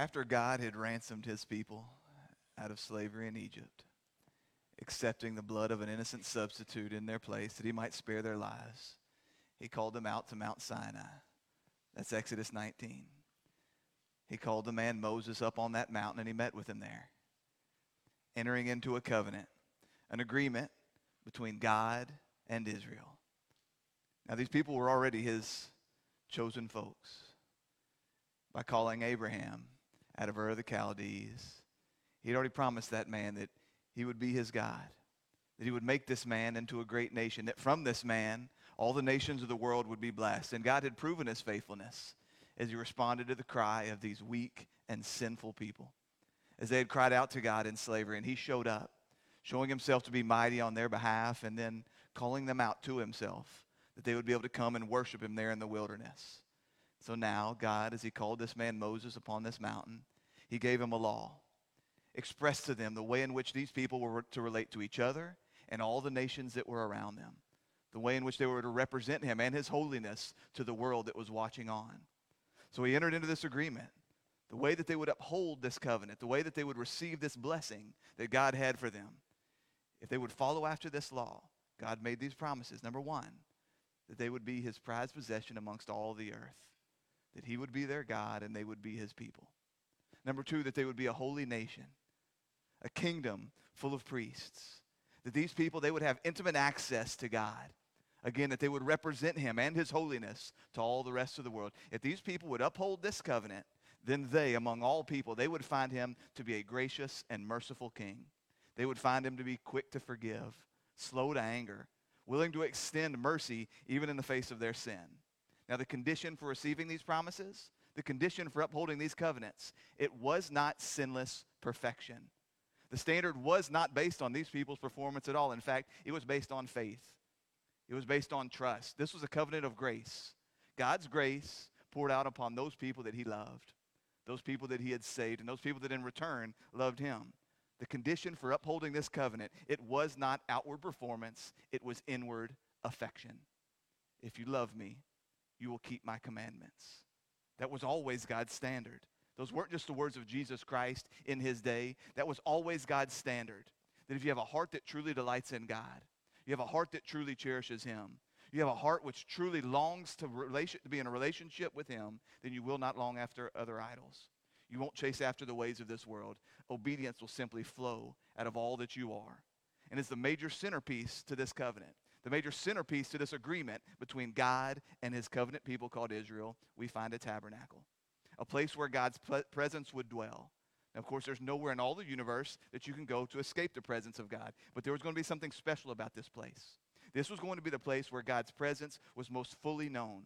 After God had ransomed his people out of slavery in Egypt, accepting the blood of an innocent substitute in their place that he might spare their lives, he called them out to Mount Sinai. That's Exodus 19. He called the man Moses up on that mountain and he met with him there, entering into a covenant, an agreement between God and Israel. Now, these people were already his chosen folks by calling Abraham out of Ur of the Chaldees. He'd already promised that man that he would be his God, that he would make this man into a great nation, that from this man all the nations of the world would be blessed. And God had proven his faithfulness as he responded to the cry of these weak and sinful people. As they had cried out to God in slavery, and he showed up, showing himself to be mighty on their behalf, and then calling them out to himself, that they would be able to come and worship him there in the wilderness. So now, God, as he called this man Moses upon this mountain, he gave him a law, expressed to them the way in which these people were to relate to each other and all the nations that were around them, the way in which they were to represent him and his holiness to the world that was watching on. So he entered into this agreement, the way that they would uphold this covenant, the way that they would receive this blessing that God had for them. If they would follow after this law, God made these promises. Number one, that they would be his prized possession amongst all the earth, that he would be their God and they would be his people. Number two, that they would be a holy nation, a kingdom full of priests. That these people, they would have intimate access to God. Again, that they would represent him and his holiness to all the rest of the world. If these people would uphold this covenant, then they, among all people, they would find him to be a gracious and merciful king. They would find him to be quick to forgive, slow to anger, willing to extend mercy even in the face of their sin. Now, the condition for receiving these promises the condition for upholding these covenants. It was not sinless perfection. The standard was not based on these people's performance at all. In fact, it was based on faith, it was based on trust. This was a covenant of grace. God's grace poured out upon those people that he loved, those people that he had saved, and those people that in return loved him. The condition for upholding this covenant, it was not outward performance, it was inward affection. If you love me, you will keep my commandments. That was always God's standard. Those weren't just the words of Jesus Christ in his day. That was always God's standard. That if you have a heart that truly delights in God, you have a heart that truly cherishes him, you have a heart which truly longs to, relation, to be in a relationship with him, then you will not long after other idols. You won't chase after the ways of this world. Obedience will simply flow out of all that you are. And it's the major centerpiece to this covenant the major centerpiece to this agreement between God and his covenant people called Israel, we find a tabernacle, a place where God's presence would dwell. Now, of course, there's nowhere in all the universe that you can go to escape the presence of God, but there was going to be something special about this place. This was going to be the place where God's presence was most fully known,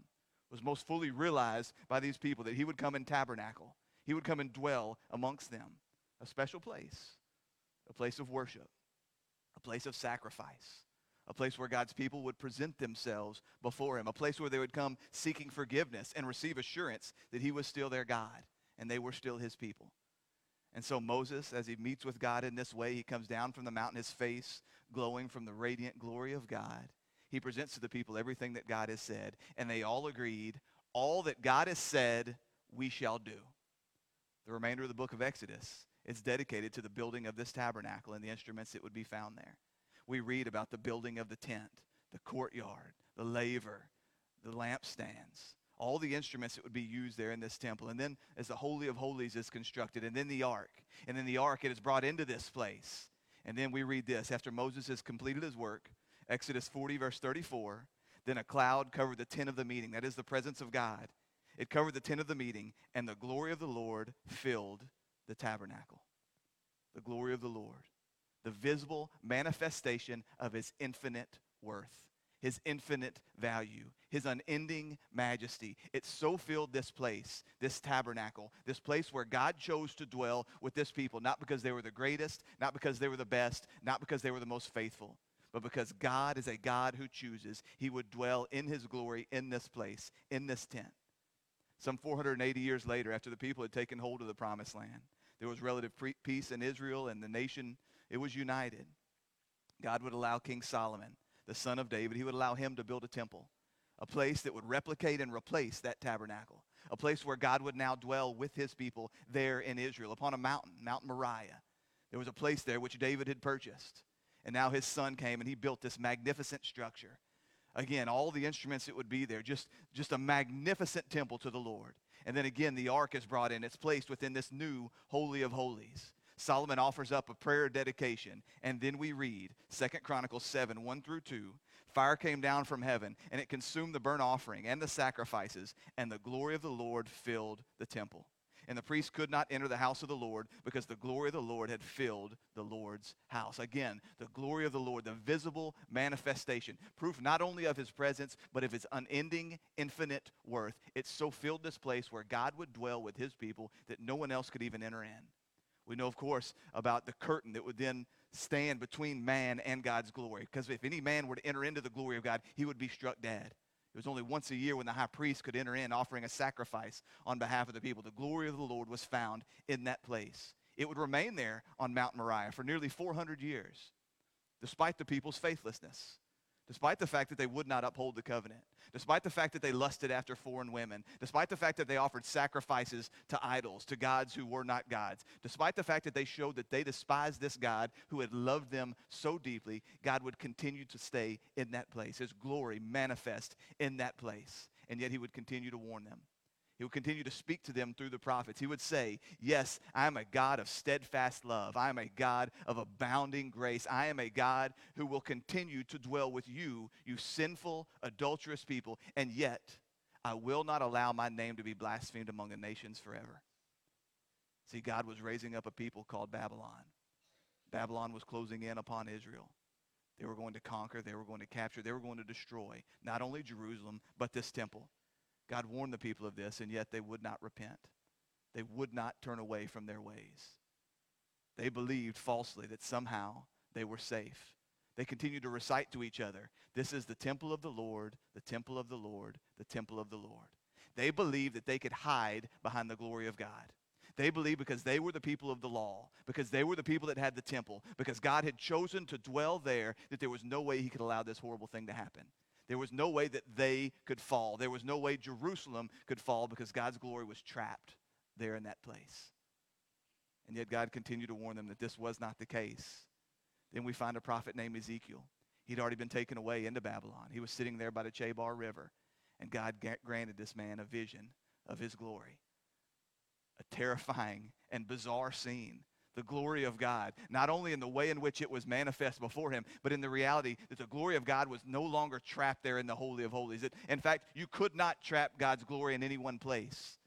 was most fully realized by these people, that he would come and tabernacle. He would come and dwell amongst them. A special place, a place of worship, a place of sacrifice, a place where God's people would present themselves before him, a place where they would come seeking forgiveness and receive assurance that he was still their God and they were still his people. And so Moses, as he meets with God in this way, he comes down from the mountain, his face glowing from the radiant glory of God. He presents to the people everything that God has said, and they all agreed, all that God has said, we shall do. The remainder of the book of Exodus is dedicated to the building of this tabernacle and the instruments that would be found there we read about the building of the tent, the courtyard, the laver, the lampstands, all the instruments that would be used there in this temple. And then as the Holy of Holies is constructed, and then the ark, and then the ark, it is brought into this place. And then we read this after Moses has completed his work, Exodus 40, verse 34, then a cloud covered the tent of the meeting. That is the presence of God. It covered the tent of the meeting, and the glory of the Lord filled the tabernacle. The glory of the Lord the visible manifestation of his infinite worth, his infinite value, his unending majesty. It so filled this place, this tabernacle, this place where God chose to dwell with this people, not because they were the greatest, not because they were the best, not because they were the most faithful, but because God is a God who chooses. He would dwell in his glory in this place, in this tent. Some 480 years later, after the people had taken hold of the promised land, there was relative peace in Israel and the nation it was united. God would allow King Solomon, the son of David, he would allow him to build a temple, a place that would replicate and replace that tabernacle, a place where God would now dwell with his people there in Israel upon a mountain, Mount Moriah. There was a place there which David had purchased. And now his son came and he built this magnificent structure. Again, all the instruments that would be there, just, just a magnificent temple to the Lord. And then again, the ark is brought in. It's placed within this new Holy of Holies. Solomon offers up a prayer of dedication. And then we read 2 Chronicles 7 1 through 2. Fire came down from heaven, and it consumed the burnt offering and the sacrifices, and the glory of the Lord filled the temple and the priest could not enter the house of the Lord because the glory of the Lord had filled the Lord's house. Again, the glory of the Lord, the visible manifestation, proof not only of his presence, but of his unending, infinite worth. It so filled this place where God would dwell with his people that no one else could even enter in. We know, of course, about the curtain that would then stand between man and God's glory. Because if any man were to enter into the glory of God, he would be struck dead. It was only once a year when the high priest could enter in offering a sacrifice on behalf of the people. The glory of the Lord was found in that place. It would remain there on Mount Moriah for nearly 400 years, despite the people's faithlessness despite the fact that they would not uphold the covenant, despite the fact that they lusted after foreign women, despite the fact that they offered sacrifices to idols, to gods who were not gods, despite the fact that they showed that they despised this God who had loved them so deeply, God would continue to stay in that place. His glory manifest in that place. And yet he would continue to warn them. He would continue to speak to them through the prophets. He would say, Yes, I am a God of steadfast love. I am a God of abounding grace. I am a God who will continue to dwell with you, you sinful, adulterous people. And yet, I will not allow my name to be blasphemed among the nations forever. See, God was raising up a people called Babylon. Babylon was closing in upon Israel. They were going to conquer, they were going to capture, they were going to destroy not only Jerusalem, but this temple. God warned the people of this, and yet they would not repent. They would not turn away from their ways. They believed falsely that somehow they were safe. They continued to recite to each other, This is the temple of the Lord, the temple of the Lord, the temple of the Lord. They believed that they could hide behind the glory of God. They believed because they were the people of the law, because they were the people that had the temple, because God had chosen to dwell there, that there was no way he could allow this horrible thing to happen. There was no way that they could fall. There was no way Jerusalem could fall because God's glory was trapped there in that place. And yet God continued to warn them that this was not the case. Then we find a prophet named Ezekiel. He'd already been taken away into Babylon. He was sitting there by the Chebar River, and God granted this man a vision of his glory. A terrifying and bizarre scene the glory of God, not only in the way in which it was manifest before him, but in the reality that the glory of God was no longer trapped there in the Holy of Holies. In fact, you could not trap God's glory in any one place.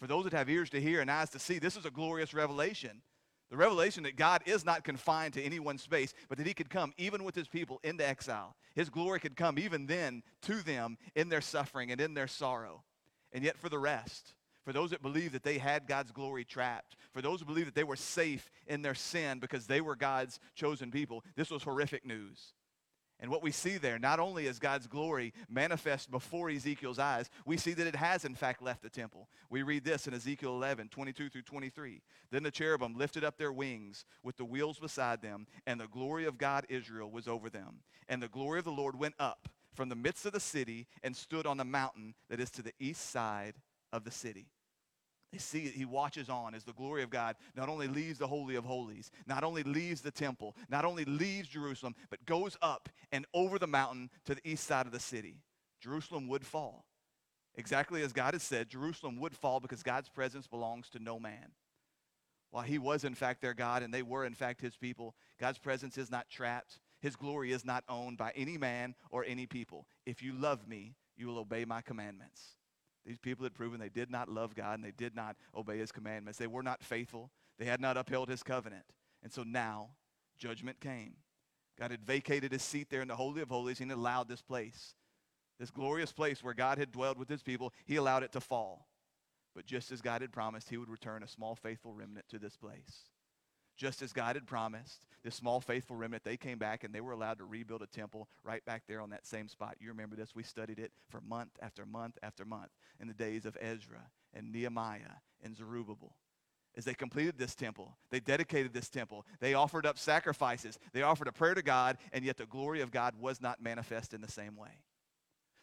For those that have ears to hear and eyes to see, this is a glorious revelation. The revelation that God is not confined to any one space, but that he could come even with his people into exile. His glory could come even then to them in their suffering and in their sorrow. And yet for the rest, for those that believe that they had God's glory trapped, for those who believe that they were safe in their sin because they were God's chosen people, this was horrific news. And what we see there, not only is God's glory manifest before Ezekiel's eyes, we see that it has in fact left the temple. We read this in Ezekiel 11, 22 through 23. Then the cherubim lifted up their wings with the wheels beside them, and the glory of God Israel was over them. And the glory of the Lord went up from the midst of the city and stood on the mountain that is to the east side of the city. They see. He watches on as the glory of God not only leaves the Holy of Holies, not only leaves the temple, not only leaves Jerusalem, but goes up and over the mountain to the east side of the city. Jerusalem would fall. Exactly as God has said, Jerusalem would fall because God's presence belongs to no man. While he was in fact their God and they were in fact his people, God's presence is not trapped. His glory is not owned by any man or any people. If you love me, you will obey my commandments. These people had proven they did not love God and they did not obey his commandments. They were not faithful. They had not upheld his covenant. And so now judgment came. God had vacated his seat there in the Holy of Holies and allowed this place, this glorious place where God had dwelled with his people, he allowed it to fall. But just as God had promised, he would return a small faithful remnant to this place just as God had promised. This small faithful remnant, they came back and they were allowed to rebuild a temple right back there on that same spot. You remember this? We studied it for month after month after month in the days of Ezra and Nehemiah and Zerubbabel. As they completed this temple, they dedicated this temple, they offered up sacrifices, they offered a prayer to God, and yet the glory of God was not manifest in the same way.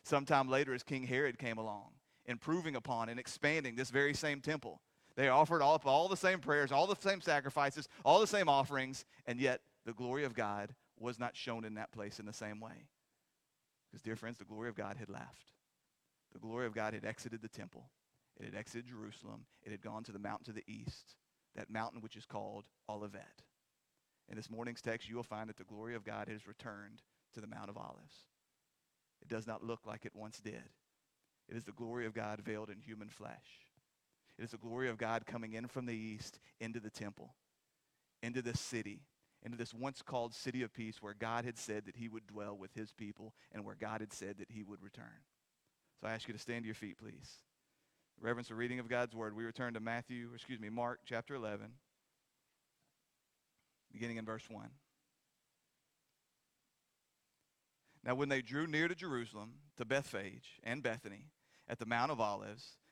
Sometime later, as King Herod came along, improving upon and expanding this very same temple. They offered up all the same prayers, all the same sacrifices, all the same offerings, and yet the glory of God was not shown in that place in the same way. Because, dear friends, the glory of God had left. The glory of God had exited the temple. It had exited Jerusalem. It had gone to the mountain to the east, that mountain which is called Olivet. In this morning's text, you will find that the glory of God has returned to the Mount of Olives. It does not look like it once did. It is the glory of God veiled in human flesh. It is the glory of God coming in from the east into the temple, into this city, into this once called city of peace where God had said that he would dwell with his people and where God had said that he would return. So I ask you to stand to your feet, please. Reverence the reading of God's word. We return to Matthew, excuse me, Mark chapter 11, beginning in verse 1. Now, when they drew near to Jerusalem, to Bethphage and Bethany, at the Mount of Olives,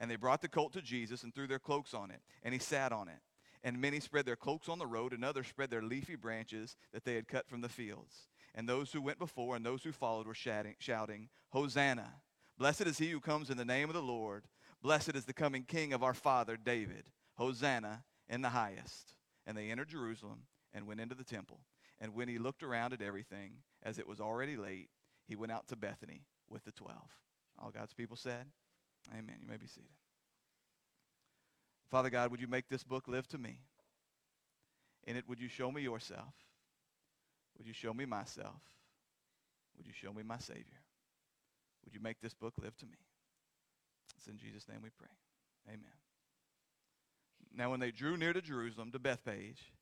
And they brought the colt to Jesus and threw their cloaks on it, and he sat on it. And many spread their cloaks on the road, and others spread their leafy branches that they had cut from the fields. And those who went before and those who followed were shouting, shouting Hosanna! Blessed is he who comes in the name of the Lord. Blessed is the coming King of our father David. Hosanna in the highest. And they entered Jerusalem and went into the temple. And when he looked around at everything, as it was already late, he went out to Bethany with the twelve. All God's people said, Amen. You may be seated. Father God, would you make this book live to me? In it, would you show me yourself? Would you show me myself? Would you show me my Savior? Would you make this book live to me? It's in Jesus' name we pray. Amen. Now, when they drew near to Jerusalem, to Bethphage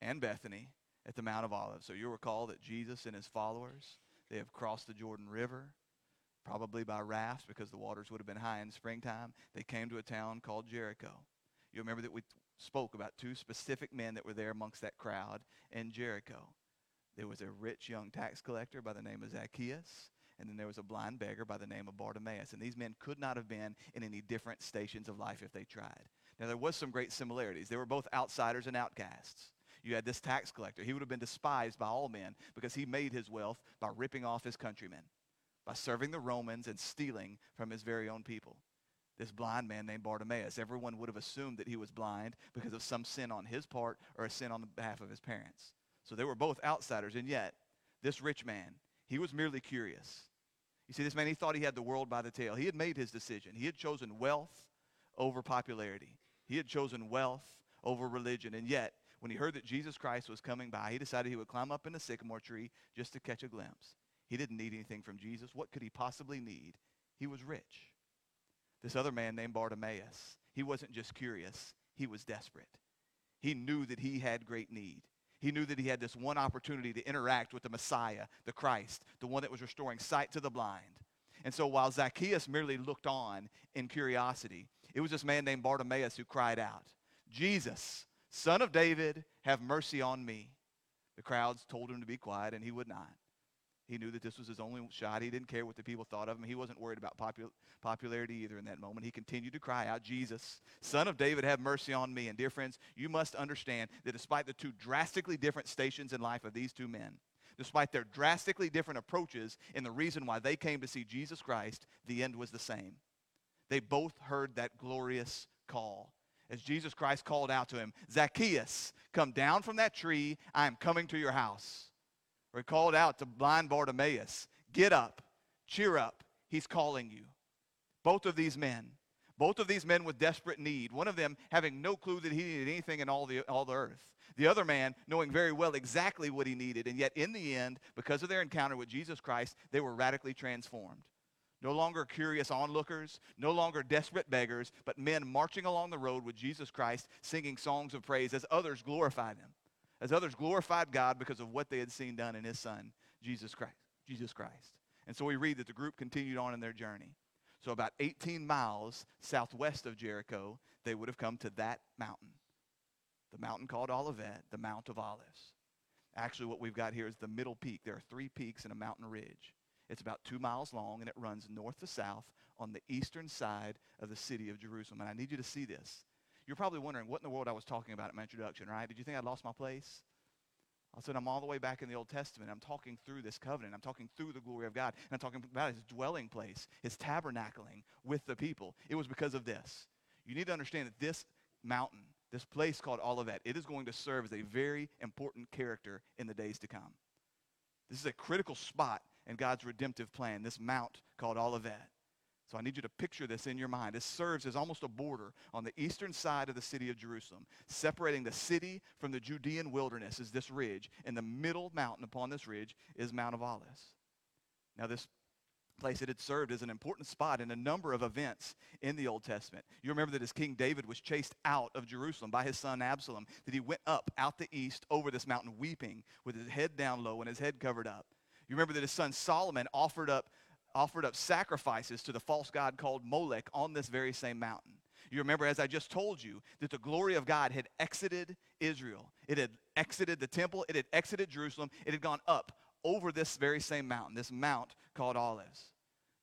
and Bethany at the Mount of Olives, so you'll recall that Jesus and his followers, they have crossed the Jordan River, probably by rafts because the waters would have been high in springtime. They came to a town called Jericho. You remember that we spoke about two specific men that were there amongst that crowd in Jericho. There was a rich young tax collector by the name of Zacchaeus, and then there was a blind beggar by the name of Bartimaeus. And these men could not have been in any different stations of life if they tried. Now, there was some great similarities. They were both outsiders and outcasts. You had this tax collector. He would have been despised by all men because he made his wealth by ripping off his countrymen, by serving the Romans and stealing from his very own people this blind man named Bartimaeus. Everyone would have assumed that he was blind because of some sin on his part or a sin on the behalf of his parents. So they were both outsiders, and yet this rich man, he was merely curious. You see, this man, he thought he had the world by the tail. He had made his decision. He had chosen wealth over popularity. He had chosen wealth over religion. And yet, when he heard that Jesus Christ was coming by, he decided he would climb up in a sycamore tree just to catch a glimpse. He didn't need anything from Jesus. What could he possibly need? He was rich. This other man named Bartimaeus, he wasn't just curious, he was desperate. He knew that he had great need. He knew that he had this one opportunity to interact with the Messiah, the Christ, the one that was restoring sight to the blind. And so while Zacchaeus merely looked on in curiosity, it was this man named Bartimaeus who cried out, Jesus, son of David, have mercy on me. The crowds told him to be quiet, and he would not. He knew that this was his only shot. He didn't care what the people thought of him. He wasn't worried about popul- popularity either in that moment. He continued to cry out, Jesus, son of David, have mercy on me. And dear friends, you must understand that despite the two drastically different stations in life of these two men, despite their drastically different approaches in the reason why they came to see Jesus Christ, the end was the same. They both heard that glorious call. As Jesus Christ called out to him, Zacchaeus, come down from that tree. I am coming to your house. Or he called out to blind Bartimaeus, Get up, cheer up, he's calling you. Both of these men, both of these men with desperate need, one of them having no clue that he needed anything in all the, all the earth. The other man knowing very well exactly what he needed, and yet in the end, because of their encounter with Jesus Christ, they were radically transformed. No longer curious onlookers, no longer desperate beggars, but men marching along the road with Jesus Christ, singing songs of praise as others glorified him as others glorified God because of what they had seen done in his son, Jesus Christ. Jesus Christ. And so we read that the group continued on in their journey. So about 18 miles southwest of Jericho, they would have come to that mountain. The mountain called Olivet, the Mount of Olives. Actually, what we've got here is the middle peak. There are three peaks and a mountain ridge. It's about two miles long and it runs north to south on the eastern side of the city of Jerusalem. And I need you to see this. You're probably wondering what in the world I was talking about in my introduction, right? Did you think I'd lost my place? I said, I'm all the way back in the Old Testament. I'm talking through this covenant. I'm talking through the glory of God. And I'm talking about his dwelling place, his tabernacling with the people. It was because of this. You need to understand that this mountain, this place called Olivet, it is going to serve as a very important character in the days to come. This is a critical spot in God's redemptive plan, this mount called Olivet. So I need you to picture this in your mind. This serves as almost a border on the eastern side of the city of Jerusalem. Separating the city from the Judean wilderness is this ridge. And the middle mountain upon this ridge is Mount of Olives. Now, this place it had served as an important spot in a number of events in the Old Testament. You remember that as King David was chased out of Jerusalem by his son Absalom, that he went up out the east over this mountain weeping with his head down low and his head covered up. You remember that his son Solomon offered up offered up sacrifices to the false god called Molech on this very same mountain. You remember, as I just told you, that the glory of God had exited Israel. It had exited the temple, it had exited Jerusalem, it had gone up over this very same mountain, this mount called Olives.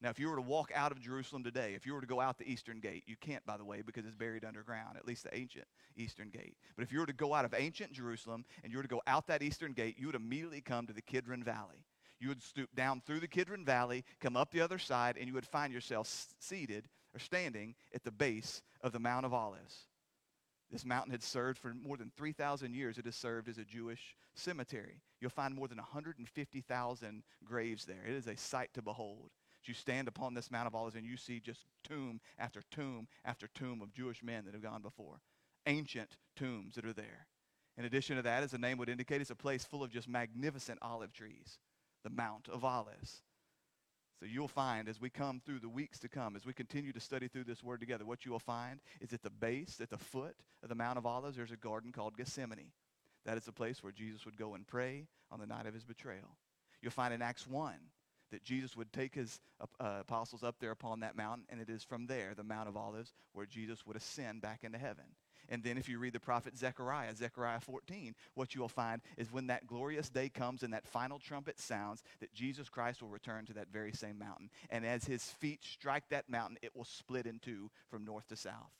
Now, if you were to walk out of Jerusalem today, if you were to go out the eastern gate, you can't, by the way, because it's buried underground, at least the ancient eastern gate. But if you were to go out of ancient Jerusalem and you were to go out that eastern gate, you would immediately come to the Kidron Valley you would stoop down through the Kidron Valley, come up the other side, and you would find yourself seated or standing at the base of the Mount of Olives. This mountain had served for more than 3,000 years. It has served as a Jewish cemetery. You'll find more than 150,000 graves there. It is a sight to behold. As you stand upon this Mount of Olives and you see just tomb after tomb after tomb of Jewish men that have gone before. Ancient tombs that are there. In addition to that, as the name would indicate, it's a place full of just magnificent olive trees the Mount of Olives. So you'll find as we come through the weeks to come, as we continue to study through this word together, what you will find is at the base, at the foot of the Mount of Olives, there's a garden called Gethsemane. That is the place where Jesus would go and pray on the night of his betrayal. You'll find in Acts 1 that Jesus would take his uh, apostles up there upon that mountain, and it is from there, the Mount of Olives, where Jesus would ascend back into heaven. And then if you read the prophet Zechariah, Zechariah 14, what you will find is when that glorious day comes and that final trumpet sounds, that Jesus Christ will return to that very same mountain. And as his feet strike that mountain, it will split in two from north to south.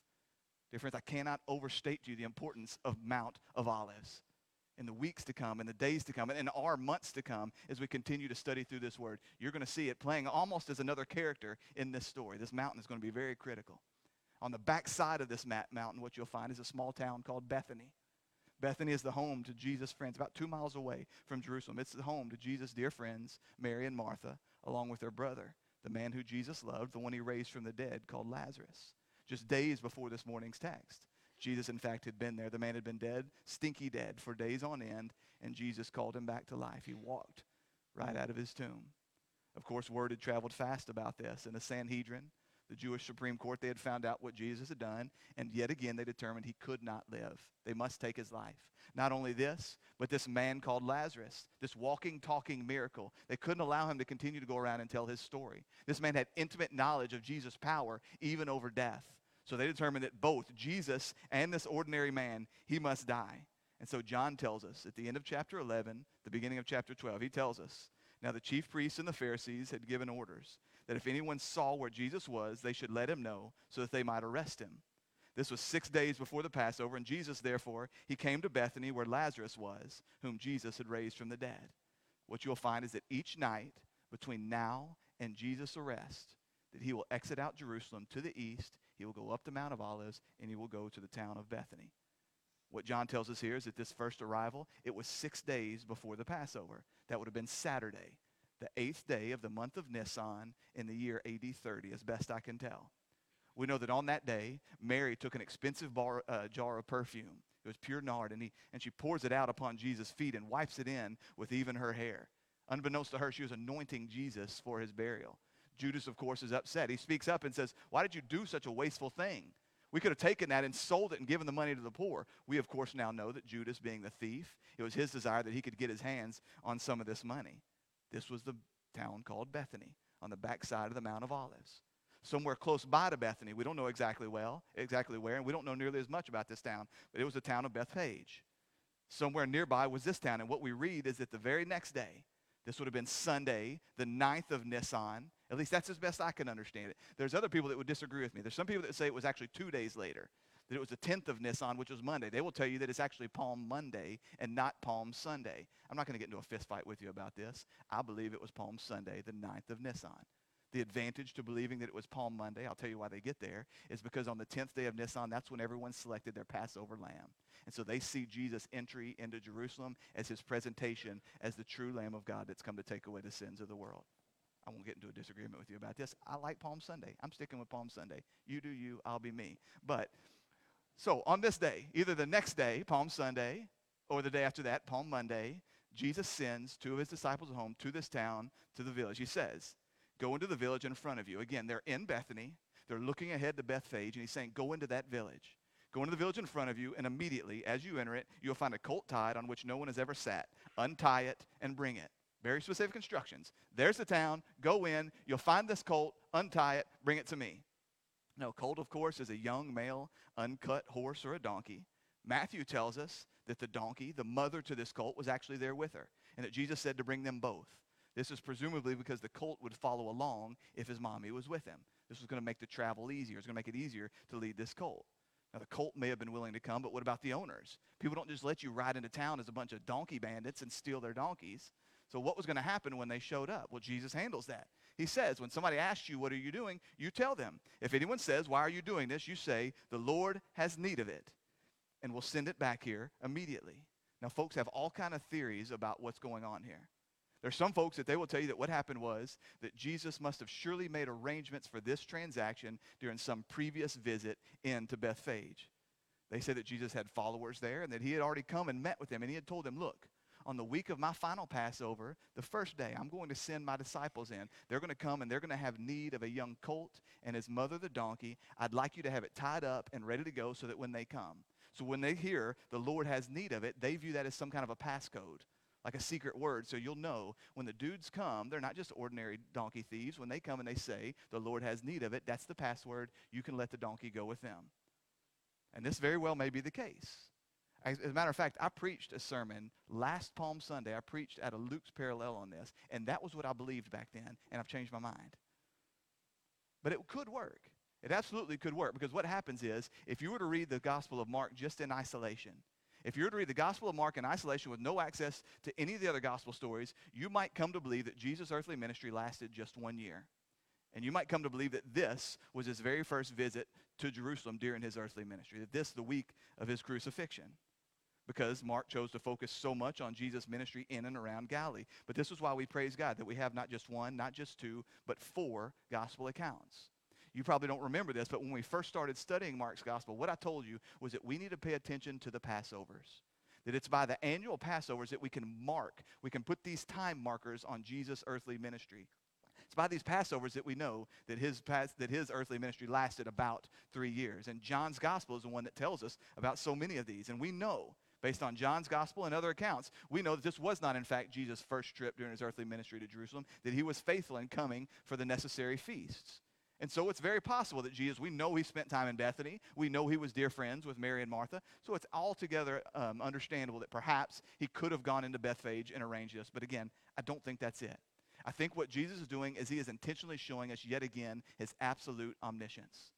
Dear friends, I cannot overstate to you the importance of Mount of Olives in the weeks to come, in the days to come, and in our months to come as we continue to study through this word. You're going to see it playing almost as another character in this story. This mountain is going to be very critical. On the backside of this mountain, what you'll find is a small town called Bethany. Bethany is the home to Jesus' friends, about two miles away from Jerusalem. It's the home to Jesus' dear friends, Mary and Martha, along with their brother, the man who Jesus loved, the one he raised from the dead, called Lazarus. Just days before this morning's text, Jesus, in fact, had been there. The man had been dead, stinky dead, for days on end, and Jesus called him back to life. He walked right out of his tomb. Of course, word had traveled fast about this, and the Sanhedrin, the Jewish Supreme Court, they had found out what Jesus had done, and yet again they determined he could not live. They must take his life. Not only this, but this man called Lazarus, this walking, talking miracle, they couldn't allow him to continue to go around and tell his story. This man had intimate knowledge of Jesus' power, even over death. So they determined that both Jesus and this ordinary man, he must die. And so John tells us at the end of chapter 11, the beginning of chapter 12, he tells us, now the chief priests and the Pharisees had given orders that if anyone saw where Jesus was, they should let him know so that they might arrest him. This was six days before the Passover, and Jesus, therefore, he came to Bethany where Lazarus was, whom Jesus had raised from the dead. What you'll find is that each night between now and Jesus' arrest, that he will exit out Jerusalem to the east, he will go up the Mount of Olives, and he will go to the town of Bethany. What John tells us here is that this first arrival, it was six days before the Passover. That would have been Saturday the eighth day of the month of Nisan in the year AD 30, as best I can tell. We know that on that day, Mary took an expensive bar, uh, jar of perfume. It was pure nard, and, he, and she pours it out upon Jesus' feet and wipes it in with even her hair. Unbeknownst to her, she was anointing Jesus for his burial. Judas, of course, is upset. He speaks up and says, Why did you do such a wasteful thing? We could have taken that and sold it and given the money to the poor. We, of course, now know that Judas, being the thief, it was his desire that he could get his hands on some of this money. This was the town called Bethany on the backside of the Mount of Olives. somewhere close by to Bethany. We don't know exactly well, exactly where, and we don't know nearly as much about this town, but it was the town of Bethphage. Somewhere nearby was this town, and what we read is that the very next day, this would have been Sunday, the 9th of Nisan. At least that's as best I can understand it. There's other people that would disagree with me. There's some people that say it was actually two days later, that it was the 10th of Nisan, which was Monday. They will tell you that it's actually Palm Monday and not Palm Sunday. I'm not going to get into a fist fight with you about this. I believe it was Palm Sunday, the 9th of Nisan. The advantage to believing that it was Palm Monday, I'll tell you why they get there, is because on the 10th day of Nisan, that's when everyone selected their Passover lamb. And so they see Jesus' entry into Jerusalem as his presentation as the true Lamb of God that's come to take away the sins of the world. I won't get into a disagreement with you about this. I like Palm Sunday. I'm sticking with Palm Sunday. You do you, I'll be me. But so on this day, either the next day, Palm Sunday, or the day after that, Palm Monday, Jesus sends two of his disciples home to this town, to the village. He says, Go into the village in front of you. Again, they're in Bethany. They're looking ahead to Bethphage, and he's saying, Go into that village. Go into the village in front of you, and immediately, as you enter it, you'll find a colt tied on which no one has ever sat. Untie it and bring it. Very specific instructions. There's the town. Go in. You'll find this colt. Untie it. Bring it to me. No, colt, of course, is a young male, uncut horse or a donkey. Matthew tells us that the donkey, the mother to this colt, was actually there with her, and that Jesus said to bring them both. This is presumably because the colt would follow along if his mommy was with him. This was going to make the travel easier. It's going to make it easier to lead this colt. Now, the colt may have been willing to come, but what about the owners? People don't just let you ride into town as a bunch of donkey bandits and steal their donkeys. So, what was going to happen when they showed up? Well, Jesus handles that. He says, when somebody asks you, What are you doing? you tell them. If anyone says, Why are you doing this? you say, The Lord has need of it, and we'll send it back here immediately. Now, folks have all kind of theories about what's going on here. There's some folks that they will tell you that what happened was that Jesus must have surely made arrangements for this transaction during some previous visit into Bethphage. They say that Jesus had followers there and that he had already come and met with them and he had told them, look, on the week of my final Passover, the first day, I'm going to send my disciples in. They're going to come and they're going to have need of a young colt and his mother, the donkey. I'd like you to have it tied up and ready to go so that when they come. So when they hear the Lord has need of it, they view that as some kind of a passcode like a secret word. So you'll know when the dudes come, they're not just ordinary donkey thieves. When they come and they say, the Lord has need of it, that's the password. You can let the donkey go with them. And this very well may be the case. As, a matter of fact, I preached a sermon last Palm Sunday. I preached at a Luke's parallel on this, and that was what I believed back then, and I've changed my mind. But it could work. It absolutely could work because what happens is if you were to read the Gospel of Mark just in isolation, if you were to read the Gospel of Mark in isolation with no access to any of the other gospel stories, you might come to believe that Jesus' earthly ministry lasted just one year. And you might come to believe that this was his very first visit to Jerusalem during his earthly ministry, that this the week of his crucifixion. Because Mark chose to focus so much on Jesus' ministry in and around Galilee. But this is why we praise God that we have not just one, not just two, but four gospel accounts. You probably don't remember this, but when we first started studying Mark's gospel, what I told you was that we need to pay attention to the Passovers. That it's by the annual Passovers that we can mark, we can put these time markers on Jesus' earthly ministry. It's by these Passovers that we know that his, that his earthly ministry lasted about three years. And John's gospel is the one that tells us about so many of these. And we know, based on John's gospel and other accounts, we know that this was not, in fact, Jesus' first trip during his earthly ministry to Jerusalem, that he was faithful in coming for the necessary feasts. And so it's very possible that Jesus, we know he spent time in Bethany. We know he was dear friends with Mary and Martha. So it's altogether um, understandable that perhaps he could have gone into Bethphage and arranged this. But again, I don't think that's it. I think what Jesus is doing is he is intentionally showing us yet again his absolute omniscience.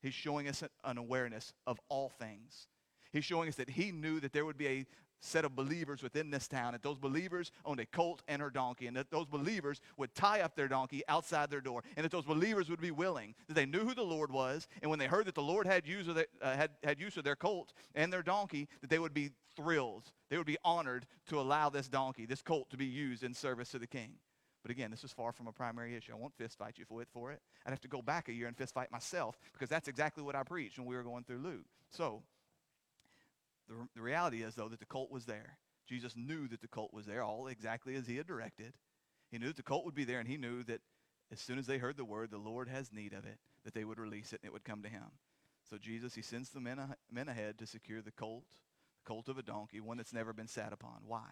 He's showing us an awareness of all things. He's showing us that he knew that there would be a set of believers within this town, that those believers owned a colt and her donkey, and that those believers would tie up their donkey outside their door, and that those believers would be willing, that they knew who the Lord was, and when they heard that the Lord had use of, their, uh, had, had use of their colt and their donkey, that they would be thrilled. They would be honored to allow this donkey, this colt, to be used in service to the king. But again, this is far from a primary issue. I won't fist fight you for it. For it, I'd have to go back a year and fist fight myself because that's exactly what I preached when we were going through Luke. So the, the reality is, though, that the colt was there. Jesus knew that the colt was there, all exactly as he had directed. He knew that the colt would be there, and he knew that as soon as they heard the word, the Lord has need of it, that they would release it and it would come to him. So Jesus, he sends the men, men ahead to secure the colt, the colt of a donkey, one that's never been sat upon. Why?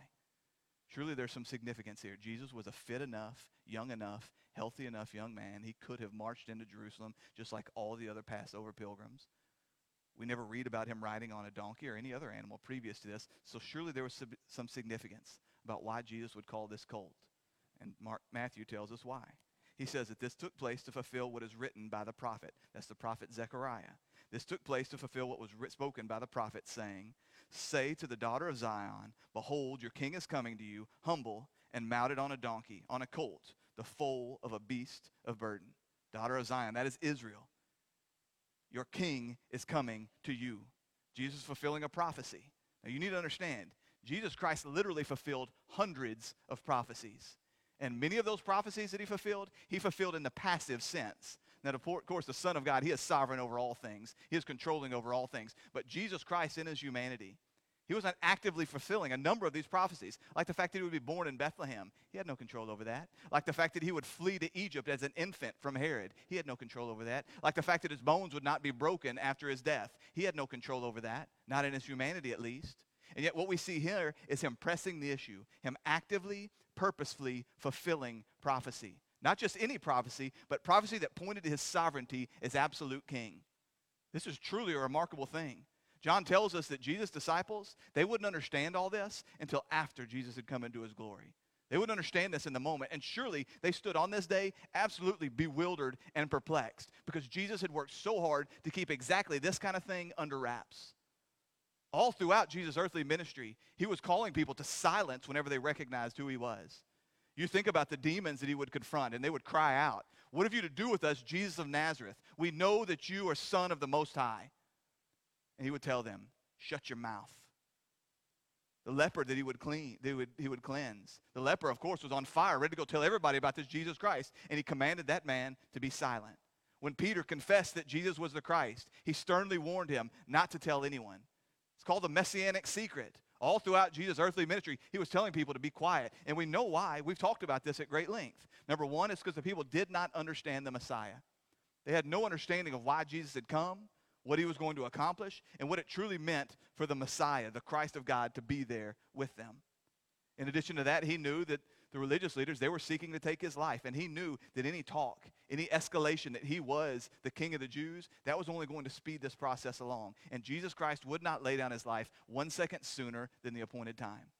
Surely there's some significance here. Jesus was a fit enough, young enough, healthy enough young man. He could have marched into Jerusalem just like all the other Passover pilgrims. We never read about him riding on a donkey or any other animal previous to this. So surely there was some significance about why Jesus would call this colt. And Mark, Matthew tells us why. He says that this took place to fulfill what is written by the prophet. That's the prophet Zechariah. This took place to fulfill what was spoken by the prophet, saying, Say to the daughter of Zion, Behold, your king is coming to you, humble and mounted on a donkey, on a colt, the foal of a beast of burden. Daughter of Zion, that is Israel. Your king is coming to you. Jesus fulfilling a prophecy. Now you need to understand, Jesus Christ literally fulfilled hundreds of prophecies. And many of those prophecies that he fulfilled, he fulfilled in the passive sense. Now, of course, the Son of God, he is sovereign over all things. He is controlling over all things. But Jesus Christ in his humanity, he was not actively fulfilling a number of these prophecies, like the fact that he would be born in Bethlehem. He had no control over that. Like the fact that he would flee to Egypt as an infant from Herod. He had no control over that. Like the fact that his bones would not be broken after his death. He had no control over that, not in his humanity at least. And yet, what we see here is him pressing the issue, him actively, purposefully fulfilling prophecy. Not just any prophecy, but prophecy that pointed to his sovereignty as absolute king. This is truly a remarkable thing. John tells us that Jesus' disciples, they wouldn't understand all this until after Jesus had come into his glory. They wouldn't understand this in the moment. And surely they stood on this day absolutely bewildered and perplexed because Jesus had worked so hard to keep exactly this kind of thing under wraps. All throughout Jesus' earthly ministry, he was calling people to silence whenever they recognized who he was. You think about the demons that he would confront, and they would cry out, What have you to do with us, Jesus of Nazareth? We know that you are Son of the Most High. And he would tell them, Shut your mouth. The leper that he would clean, would, he would cleanse. The leper, of course, was on fire, ready to go tell everybody about this Jesus Christ. And he commanded that man to be silent. When Peter confessed that Jesus was the Christ, he sternly warned him not to tell anyone. It's called the messianic secret. All throughout Jesus' earthly ministry, he was telling people to be quiet. And we know why. We've talked about this at great length. Number one, it's because the people did not understand the Messiah. They had no understanding of why Jesus had come, what he was going to accomplish, and what it truly meant for the Messiah, the Christ of God, to be there with them. In addition to that, he knew that the religious leaders, they were seeking to take his life. And he knew that any talk, any escalation that he was the king of the Jews, that was only going to speed this process along. And Jesus Christ would not lay down his life one second sooner than the appointed time.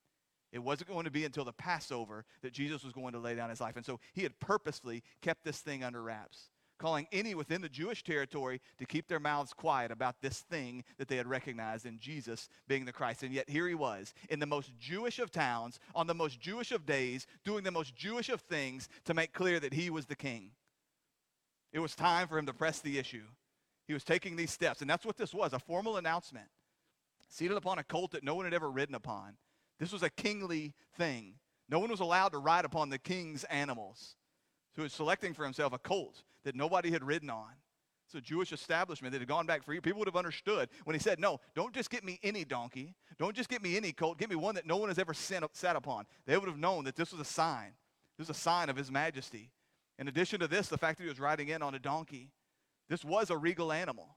It wasn't going to be until the Passover that Jesus was going to lay down his life. And so he had purposefully kept this thing under wraps calling any within the Jewish territory to keep their mouths quiet about this thing that they had recognized in Jesus being the Christ. And yet here he was in the most Jewish of towns, on the most Jewish of days, doing the most Jewish of things to make clear that he was the king. It was time for him to press the issue. He was taking these steps, and that's what this was a formal announcement. Seated upon a colt that no one had ever ridden upon. This was a kingly thing. No one was allowed to ride upon the king's animals. So he was selecting for himself a colt that nobody had ridden on. It's a Jewish establishment that had gone back for you. People would have understood when he said, No, don't just get me any donkey. Don't just get me any colt. Get me one that no one has ever sat upon. They would have known that this was a sign. This was a sign of his majesty. In addition to this, the fact that he was riding in on a donkey, this was a regal animal.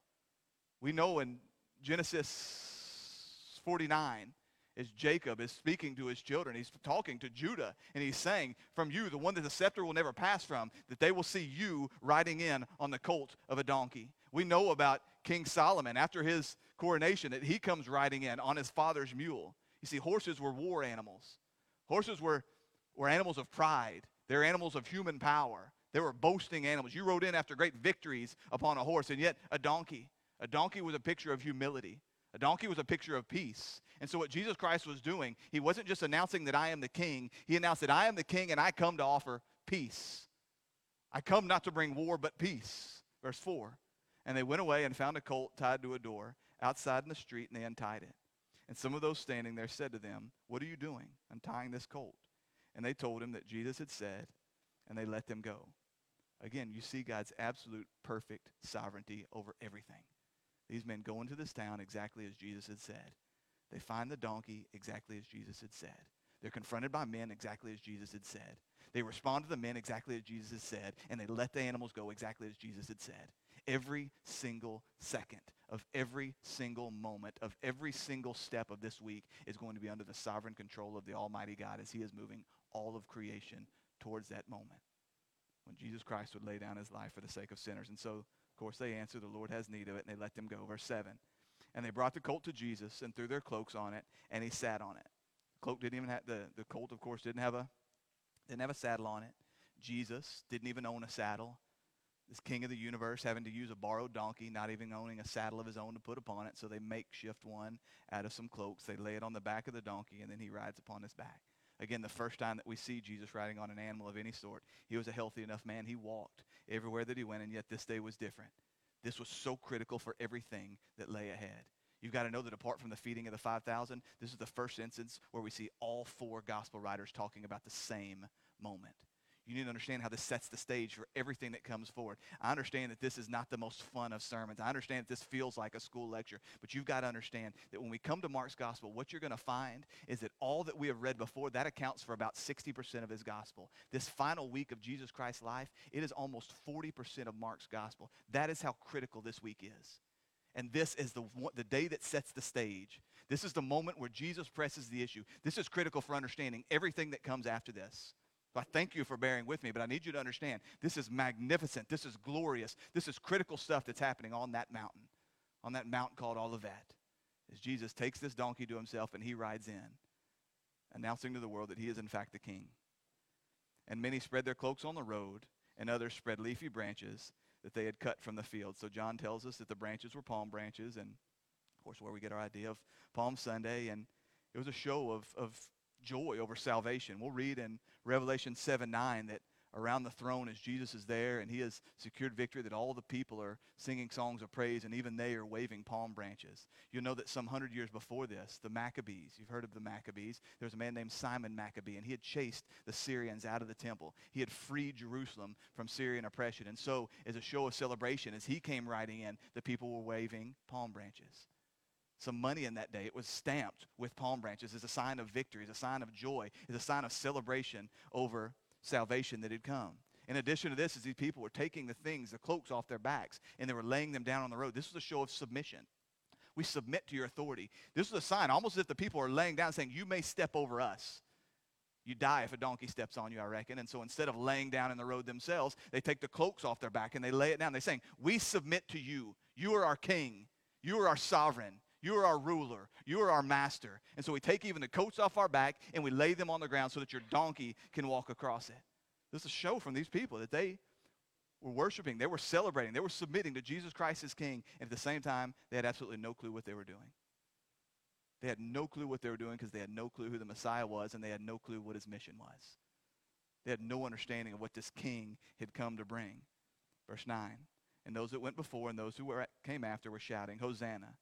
We know in Genesis 49 is Jacob is speaking to his children. He's talking to Judah, and he's saying, From you, the one that the scepter will never pass from, that they will see you riding in on the colt of a donkey. We know about King Solomon after his coronation that he comes riding in on his father's mule. You see, horses were war animals. Horses were, were animals of pride, they're animals of human power. They were boasting animals. You rode in after great victories upon a horse, and yet a donkey. A donkey was a picture of humility. A donkey was a picture of peace. And so, what Jesus Christ was doing, he wasn't just announcing that I am the king, he announced that I am the king and I come to offer peace. I come not to bring war, but peace. Verse 4. And they went away and found a colt tied to a door outside in the street, and they untied it. And some of those standing there said to them, What are you doing, untying this colt? And they told him that Jesus had said, and they let them go. Again, you see God's absolute perfect sovereignty over everything. These men go into this town exactly as Jesus had said. They find the donkey exactly as Jesus had said. They're confronted by men exactly as Jesus had said. They respond to the men exactly as Jesus had said, and they let the animals go exactly as Jesus had said. Every single second of every single moment of every single step of this week is going to be under the sovereign control of the Almighty God as He is moving all of creation towards that moment when Jesus Christ would lay down His life for the sake of sinners. And so, of course, they answer, The Lord has need of it, and they let them go. Verse 7. And they brought the colt to Jesus and threw their cloaks on it, and he sat on it. The cloak didn't even have the, the colt, of course, didn't have a didn't have a saddle on it. Jesus didn't even own a saddle. This king of the universe having to use a borrowed donkey, not even owning a saddle of his own to put upon it. So they makeshift one out of some cloaks. They lay it on the back of the donkey, and then he rides upon his back. Again, the first time that we see Jesus riding on an animal of any sort, he was a healthy enough man. He walked everywhere that he went, and yet this day was different. This was so critical for everything that lay ahead. You've got to know that apart from the feeding of the 5,000, this is the first instance where we see all four gospel writers talking about the same moment. You need to understand how this sets the stage for everything that comes forward. I understand that this is not the most fun of sermons. I understand that this feels like a school lecture. But you've got to understand that when we come to Mark's gospel, what you're going to find is that all that we have read before, that accounts for about 60% of his gospel. This final week of Jesus Christ's life, it is almost 40% of Mark's gospel. That is how critical this week is. And this is the, the day that sets the stage. This is the moment where Jesus presses the issue. This is critical for understanding everything that comes after this. So I thank you for bearing with me, but I need you to understand this is magnificent. This is glorious. This is critical stuff that's happening on that mountain, on that mountain called Olivet. As Jesus takes this donkey to himself and he rides in, announcing to the world that he is in fact the king. And many spread their cloaks on the road, and others spread leafy branches that they had cut from the field. So John tells us that the branches were palm branches, and of course, where we get our idea of Palm Sunday. And it was a show of, of joy over salvation. We'll read in Revelation 7 9 that around the throne as Jesus is there and he has secured victory, that all the people are singing songs of praise and even they are waving palm branches. You'll know that some hundred years before this, the Maccabees, you've heard of the Maccabees, there was a man named Simon Maccabee and he had chased the Syrians out of the temple. He had freed Jerusalem from Syrian oppression. And so, as a show of celebration, as he came riding in, the people were waving palm branches some money in that day. It was stamped with palm branches as a sign of victory, as a sign of joy, as a sign of celebration over salvation that had come. In addition to this, as these people were taking the things, the cloaks off their backs, and they were laying them down on the road, this was a show of submission. We submit to your authority. This was a sign, almost as if the people are laying down saying, You may step over us. You die if a donkey steps on you, I reckon. And so instead of laying down in the road themselves, they take the cloaks off their back and they lay it down. They're saying, We submit to you. You are our king. You are our sovereign. You are our ruler. You are our master. And so we take even the coats off our back and we lay them on the ground so that your donkey can walk across it. This is a show from these people that they were worshiping, they were celebrating, they were submitting to Jesus Christ as King, and at the same time, they had absolutely no clue what they were doing. They had no clue what they were doing because they had no clue who the Messiah was, and they had no clue what his mission was. They had no understanding of what this king had come to bring. Verse 9. And those that went before and those who were, came after were shouting, Hosanna.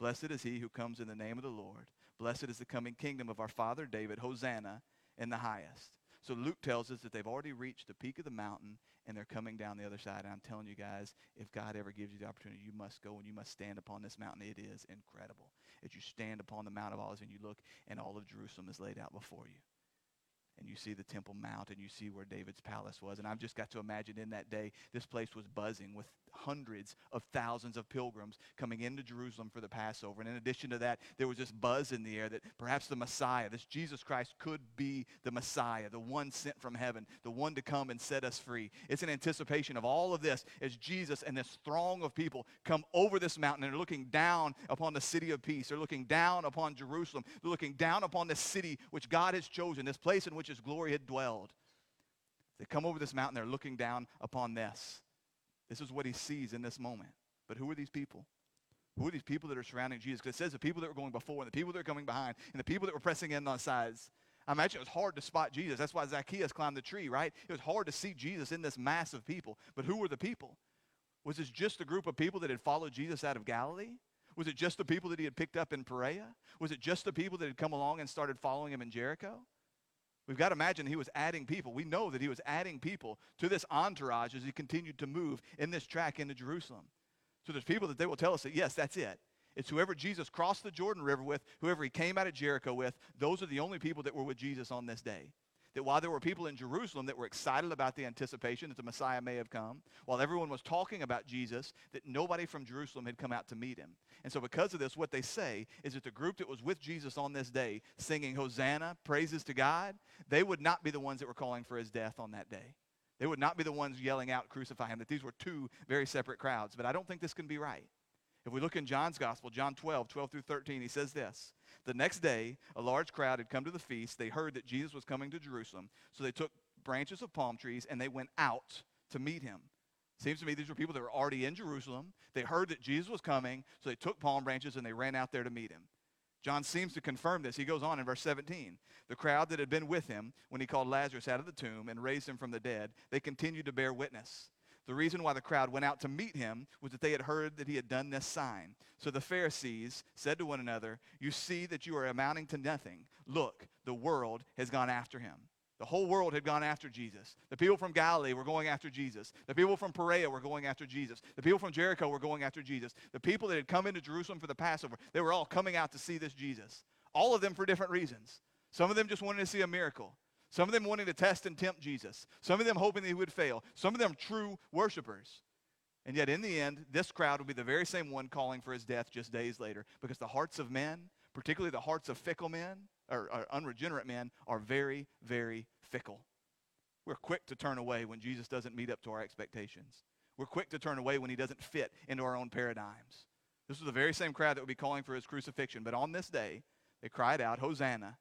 Blessed is he who comes in the name of the Lord. Blessed is the coming kingdom of our father David. Hosanna in the highest. So Luke tells us that they've already reached the peak of the mountain and they're coming down the other side. And I'm telling you guys, if God ever gives you the opportunity, you must go and you must stand upon this mountain. It is incredible. As you stand upon the Mount of Olives and you look and all of Jerusalem is laid out before you and you see the Temple Mount and you see where David's palace was. And I've just got to imagine in that day, this place was buzzing with hundreds of thousands of pilgrims coming into Jerusalem for the Passover. And in addition to that, there was this buzz in the air that perhaps the Messiah, this Jesus Christ, could be the Messiah, the one sent from heaven, the one to come and set us free. It's an anticipation of all of this as Jesus and this throng of people come over this mountain and are looking down upon the city of peace. They're looking down upon Jerusalem. They're looking down upon this city which God has chosen, this place in which his glory had dwelled. They come over this mountain, they're looking down upon this. This is what he sees in this moment. But who are these people? Who are these people that are surrounding Jesus? Because it says the people that were going before and the people that are coming behind and the people that were pressing in on sides. I imagine it was hard to spot Jesus. That's why Zacchaeus climbed the tree, right? It was hard to see Jesus in this mass of people. But who were the people? Was this just a group of people that had followed Jesus out of Galilee? Was it just the people that he had picked up in Perea? Was it just the people that had come along and started following him in Jericho? We've got to imagine he was adding people. We know that he was adding people to this entourage as he continued to move in this track into Jerusalem. So there's people that they will tell us that, yes, that's it. It's whoever Jesus crossed the Jordan River with, whoever he came out of Jericho with, those are the only people that were with Jesus on this day. That while there were people in Jerusalem that were excited about the anticipation that the Messiah may have come, while everyone was talking about Jesus, that nobody from Jerusalem had come out to meet him. And so, because of this, what they say is that the group that was with Jesus on this day, singing Hosanna, praises to God, they would not be the ones that were calling for his death on that day. They would not be the ones yelling out, crucify him, that these were two very separate crowds. But I don't think this can be right. If we look in John's gospel, John 12, 12 through 13, he says this The next day, a large crowd had come to the feast. They heard that Jesus was coming to Jerusalem. So they took branches of palm trees and they went out to meet him. Seems to me these were people that were already in Jerusalem. They heard that Jesus was coming, so they took palm branches and they ran out there to meet him. John seems to confirm this. He goes on in verse 17. The crowd that had been with him when he called Lazarus out of the tomb and raised him from the dead, they continued to bear witness. The reason why the crowd went out to meet him was that they had heard that he had done this sign. So the Pharisees said to one another, You see that you are amounting to nothing. Look, the world has gone after him. The whole world had gone after Jesus. The people from Galilee were going after Jesus. The people from Perea were going after Jesus. The people from Jericho were going after Jesus. The people that had come into Jerusalem for the Passover, they were all coming out to see this Jesus. All of them for different reasons. Some of them just wanted to see a miracle. Some of them wanting to test and tempt Jesus. Some of them hoping that he would fail. Some of them true worshipers. And yet, in the end, this crowd will be the very same one calling for his death just days later because the hearts of men, particularly the hearts of fickle men or, or unregenerate men, are very, very fickle. We're quick to turn away when Jesus doesn't meet up to our expectations. We're quick to turn away when he doesn't fit into our own paradigms. This was the very same crowd that would be calling for his crucifixion. But on this day, they cried out, Hosanna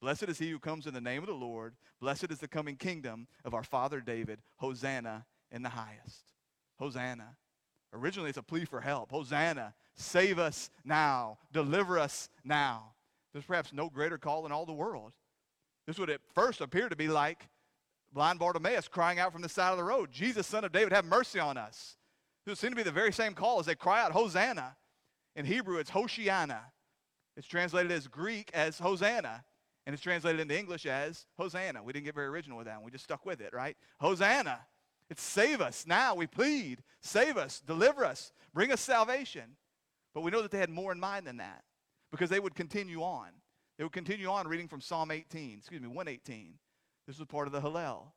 Blessed is he who comes in the name of the Lord. Blessed is the coming kingdom of our father David. Hosanna in the highest. Hosanna. Originally, it's a plea for help. Hosanna. Save us now. Deliver us now. There's perhaps no greater call in all the world. This would at first appear to be like blind Bartimaeus crying out from the side of the road, Jesus, son of David, have mercy on us. This would seem to be the very same call as they cry out, Hosanna. In Hebrew, it's Hoshiana. It's translated as Greek as Hosanna. And it's translated into English as Hosanna. We didn't get very original with that one. We just stuck with it, right? Hosanna. It's save us now. We plead. Save us. Deliver us. Bring us salvation. But we know that they had more in mind than that because they would continue on. They would continue on reading from Psalm 18, excuse me, 118. This was part of the Hallel.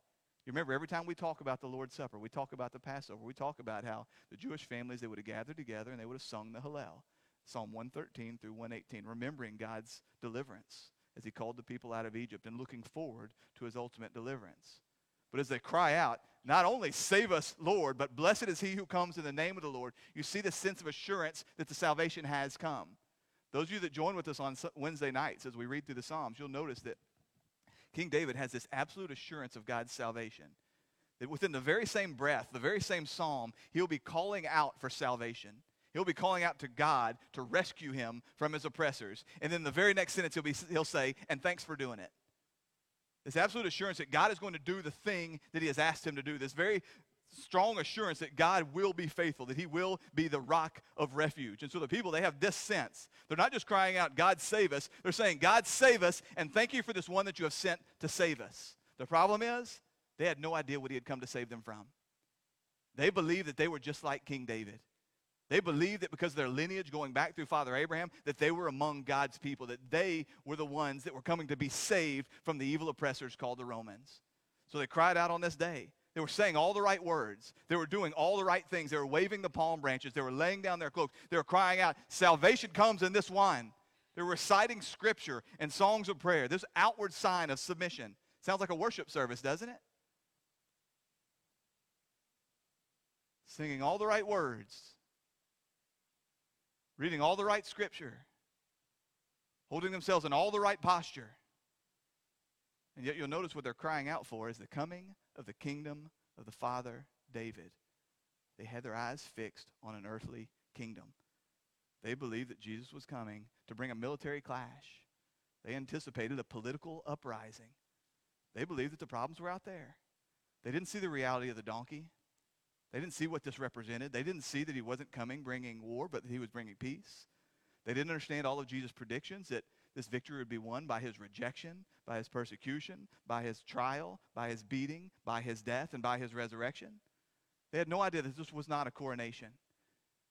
You remember, every time we talk about the Lord's Supper, we talk about the Passover, we talk about how the Jewish families, they would have gathered together and they would have sung the Hallel. Psalm 113 through 118, remembering God's deliverance as he called the people out of Egypt and looking forward to his ultimate deliverance. But as they cry out, not only save us, Lord, but blessed is he who comes in the name of the Lord, you see the sense of assurance that the salvation has come. Those of you that join with us on Wednesday nights as we read through the Psalms, you'll notice that King David has this absolute assurance of God's salvation. That within the very same breath, the very same psalm, he'll be calling out for salvation. He'll be calling out to God to rescue him from his oppressors. And then the very next sentence he'll, be, he'll say, and thanks for doing it. This absolute assurance that God is going to do the thing that he has asked him to do. This very strong assurance that God will be faithful, that he will be the rock of refuge. And so the people, they have this sense. They're not just crying out, God save us. They're saying, God save us, and thank you for this one that you have sent to save us. The problem is, they had no idea what he had come to save them from. They believed that they were just like King David. They believed that because of their lineage going back through Father Abraham, that they were among God's people, that they were the ones that were coming to be saved from the evil oppressors called the Romans. So they cried out on this day. They were saying all the right words. They were doing all the right things. They were waving the palm branches. They were laying down their cloaks. They were crying out, Salvation comes in this wine. They were reciting scripture and songs of prayer. This outward sign of submission. Sounds like a worship service, doesn't it? Singing all the right words reading all the right scripture, holding themselves in all the right posture. And yet you'll notice what they're crying out for is the coming of the kingdom of the Father David. They had their eyes fixed on an earthly kingdom. They believed that Jesus was coming to bring a military clash. They anticipated a political uprising. They believed that the problems were out there. They didn't see the reality of the donkey. They didn't see what this represented. They didn't see that he wasn't coming bringing war, but that he was bringing peace. They didn't understand all of Jesus' predictions that this victory would be won by his rejection, by his persecution, by his trial, by his beating, by his death, and by his resurrection. They had no idea that this was not a coronation.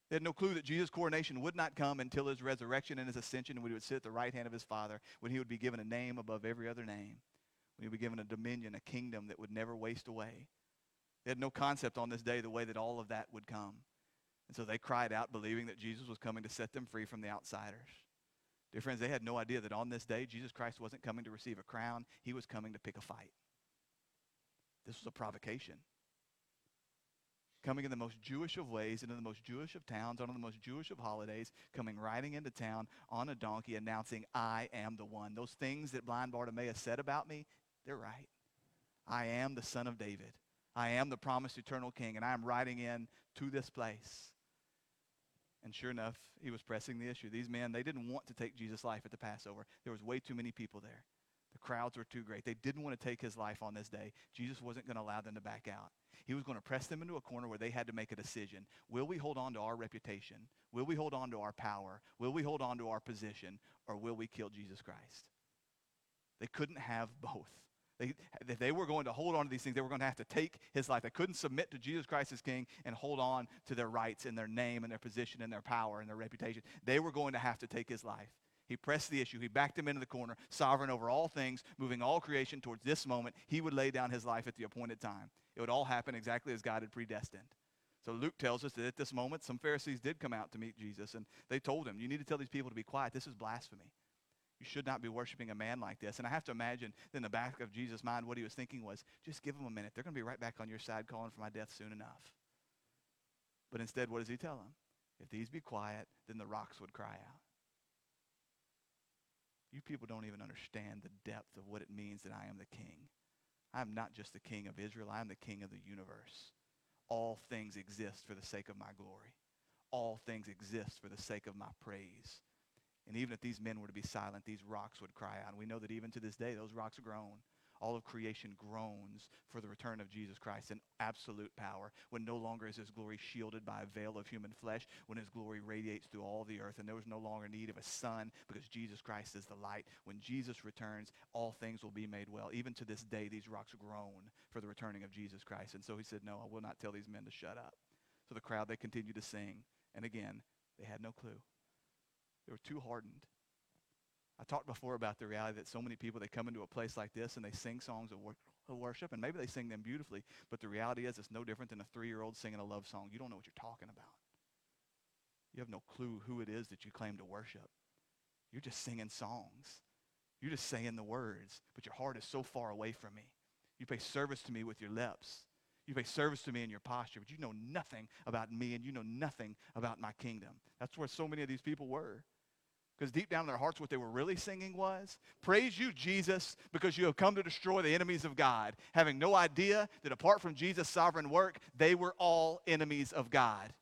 They had no clue that Jesus' coronation would not come until his resurrection and his ascension, when he would sit at the right hand of his Father, when he would be given a name above every other name when he would be given a dominion, a kingdom that would never waste away. They had no concept on this day the way that all of that would come. And so they cried out, believing that Jesus was coming to set them free from the outsiders. Dear friends, they had no idea that on this day, Jesus Christ wasn't coming to receive a crown, he was coming to pick a fight. This was a provocation. Coming in the most Jewish of ways, into the most Jewish of towns, on the most Jewish of holidays, coming riding into town on a donkey, announcing, I am the one. Those things that blind Bartimaeus said about me, they're right. I am the son of David. I am the promised eternal king, and I am riding in to this place. And sure enough, he was pressing the issue. These men, they didn't want to take Jesus' life at the Passover. There was way too many people there. The crowds were too great. They didn't want to take his life on this day. Jesus wasn't going to allow them to back out. He was going to press them into a corner where they had to make a decision. Will we hold on to our reputation? Will we hold on to our power? Will we hold on to our position? Or will we kill Jesus Christ? They couldn't have both. They, if they were going to hold on to these things, they were going to have to take his life. They couldn't submit to Jesus Christ as king and hold on to their rights and their name and their position and their power and their reputation. They were going to have to take his life. He pressed the issue. He backed him into the corner, sovereign over all things, moving all creation towards this moment. He would lay down his life at the appointed time. It would all happen exactly as God had predestined. So Luke tells us that at this moment, some Pharisees did come out to meet Jesus, and they told him, You need to tell these people to be quiet. This is blasphemy. You should not be worshiping a man like this. And I have to imagine in the back of Jesus' mind, what he was thinking was, just give them a minute. They're going to be right back on your side calling for my death soon enough. But instead, what does he tell them? If these be quiet, then the rocks would cry out. You people don't even understand the depth of what it means that I am the king. I am not just the king of Israel, I am the king of the universe. All things exist for the sake of my glory. All things exist for the sake of my praise. And even if these men were to be silent, these rocks would cry out. And we know that even to this day, those rocks groan. All of creation groans for the return of Jesus Christ in absolute power, when no longer is his glory shielded by a veil of human flesh, when his glory radiates through all the earth, and there is no longer need of a sun because Jesus Christ is the light. When Jesus returns, all things will be made well. Even to this day, these rocks groan for the returning of Jesus Christ. And so he said, No, I will not tell these men to shut up. So the crowd, they continued to sing. And again, they had no clue. They were too hardened. I talked before about the reality that so many people, they come into a place like this and they sing songs of, of worship, and maybe they sing them beautifully, but the reality is it's no different than a three-year-old singing a love song. You don't know what you're talking about. You have no clue who it is that you claim to worship. You're just singing songs. You're just saying the words, but your heart is so far away from me. You pay service to me with your lips. You pay service to me in your posture, but you know nothing about me and you know nothing about my kingdom. That's where so many of these people were. Because deep down in their hearts, what they were really singing was, Praise you, Jesus, because you have come to destroy the enemies of God, having no idea that apart from Jesus' sovereign work, they were all enemies of God.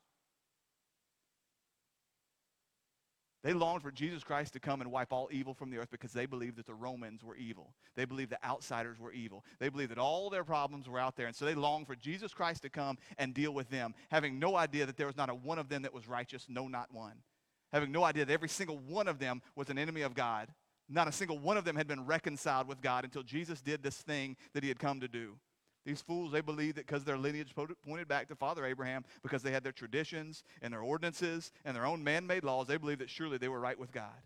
They longed for Jesus Christ to come and wipe all evil from the earth because they believed that the Romans were evil. They believed the outsiders were evil. They believed that all their problems were out there. And so they longed for Jesus Christ to come and deal with them, having no idea that there was not a one of them that was righteous, no, not one having no idea that every single one of them was an enemy of God. Not a single one of them had been reconciled with God until Jesus did this thing that he had come to do. These fools, they believed that because their lineage pointed back to Father Abraham, because they had their traditions and their ordinances and their own man made laws, they believed that surely they were right with God.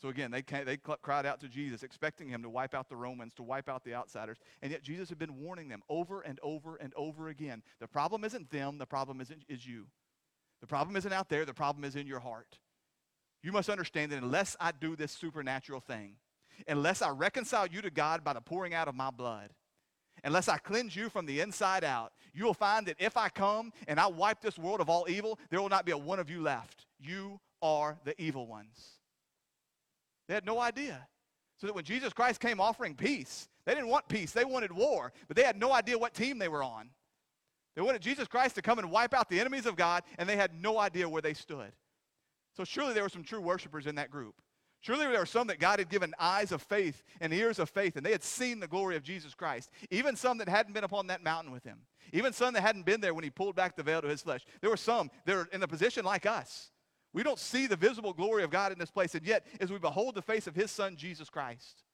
So again, they, they cried out to Jesus, expecting him to wipe out the Romans, to wipe out the outsiders. And yet Jesus had been warning them over and over and over again. The problem isn't them, the problem isn't, is you. The problem isn't out there, the problem is in your heart. You must understand that unless I do this supernatural thing, unless I reconcile you to God by the pouring out of my blood, unless I cleanse you from the inside out, you will find that if I come and I wipe this world of all evil, there will not be a one of you left. You are the evil ones. They had no idea. So that when Jesus Christ came offering peace, they didn't want peace, they wanted war, but they had no idea what team they were on. They wanted Jesus Christ to come and wipe out the enemies of God, and they had no idea where they stood. So surely there were some true worshipers in that group. Surely there were some that God had given eyes of faith and ears of faith, and they had seen the glory of Jesus Christ. Even some that hadn't been upon that mountain with him. Even some that hadn't been there when he pulled back the veil to his flesh. There were some that are in a position like us. We don't see the visible glory of God in this place, and yet, as we behold the face of his son, Jesus Christ,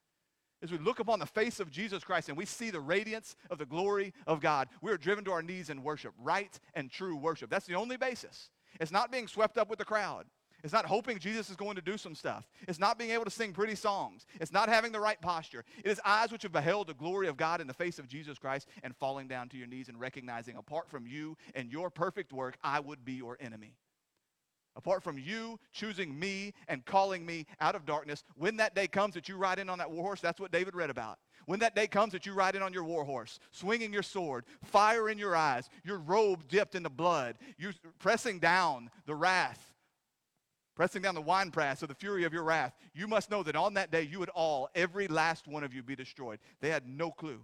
as we look upon the face of Jesus Christ and we see the radiance of the glory of God, we are driven to our knees in worship, right and true worship. That's the only basis. It's not being swept up with the crowd. It's not hoping Jesus is going to do some stuff. It's not being able to sing pretty songs. It's not having the right posture. It is eyes which have beheld the glory of God in the face of Jesus Christ and falling down to your knees and recognizing apart from you and your perfect work, I would be your enemy. Apart from you choosing me and calling me out of darkness, when that day comes that you ride in on that war horse, that's what David read about. When that day comes that you ride in on your war horse, swinging your sword, fire in your eyes, your robe dipped in the blood, you pressing down the wrath, pressing down the winepress of the fury of your wrath, you must know that on that day you would all, every last one of you, be destroyed. They had no clue.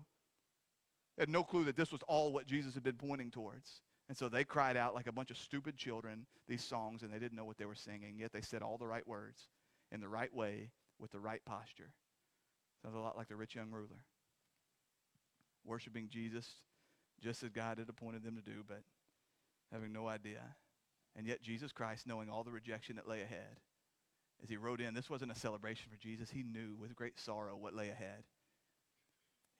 They had no clue that this was all what Jesus had been pointing towards. And so they cried out like a bunch of stupid children these songs, and they didn't know what they were singing, yet they said all the right words in the right way with the right posture. Sounds a lot like the rich young ruler. Worshiping Jesus just as God had appointed them to do, but having no idea. And yet Jesus Christ, knowing all the rejection that lay ahead, as he rode in, this wasn't a celebration for Jesus. He knew with great sorrow what lay ahead.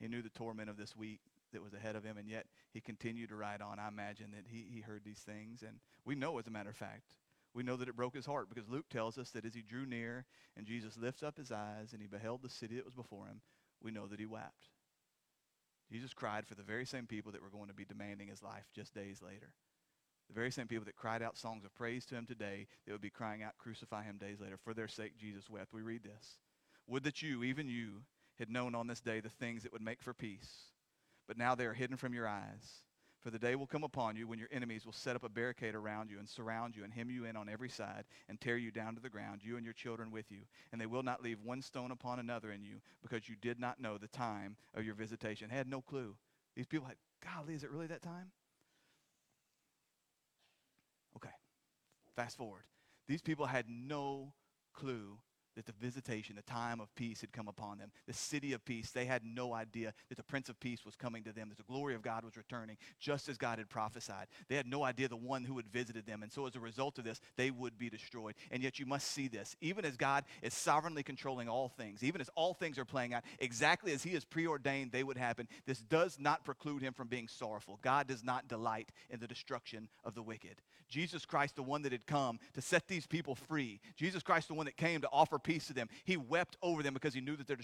He knew the torment of this week that was ahead of him, and yet he continued to ride on. I imagine that he, he heard these things, and we know, as a matter of fact, we know that it broke his heart because Luke tells us that as he drew near and Jesus lifts up his eyes and he beheld the city that was before him, we know that he wept. Jesus cried for the very same people that were going to be demanding his life just days later. The very same people that cried out songs of praise to him today, that would be crying out, crucify him days later. For their sake, Jesus wept. We read this. Would that you, even you, had known on this day the things that would make for peace but now they are hidden from your eyes. For the day will come upon you when your enemies will set up a barricade around you and surround you and hem you in on every side and tear you down to the ground, you and your children with you. And they will not leave one stone upon another in you because you did not know the time of your visitation. They had no clue. These people had, golly, is it really that time? Fast forward. These people had no clue that the visitation, the time of peace had come upon them. The city of peace, they had no idea that the Prince of Peace was coming to them, that the glory of God was returning, just as God had prophesied. They had no idea the one who had visited them. And so as a result of this, they would be destroyed. And yet you must see this. Even as God is sovereignly controlling all things, even as all things are playing out exactly as he has preordained they would happen, this does not preclude him from being sorrowful. God does not delight in the destruction of the wicked. Jesus Christ, the one that had come to set these people free, Jesus Christ, the one that came to offer peace to them. He wept over them because he knew that their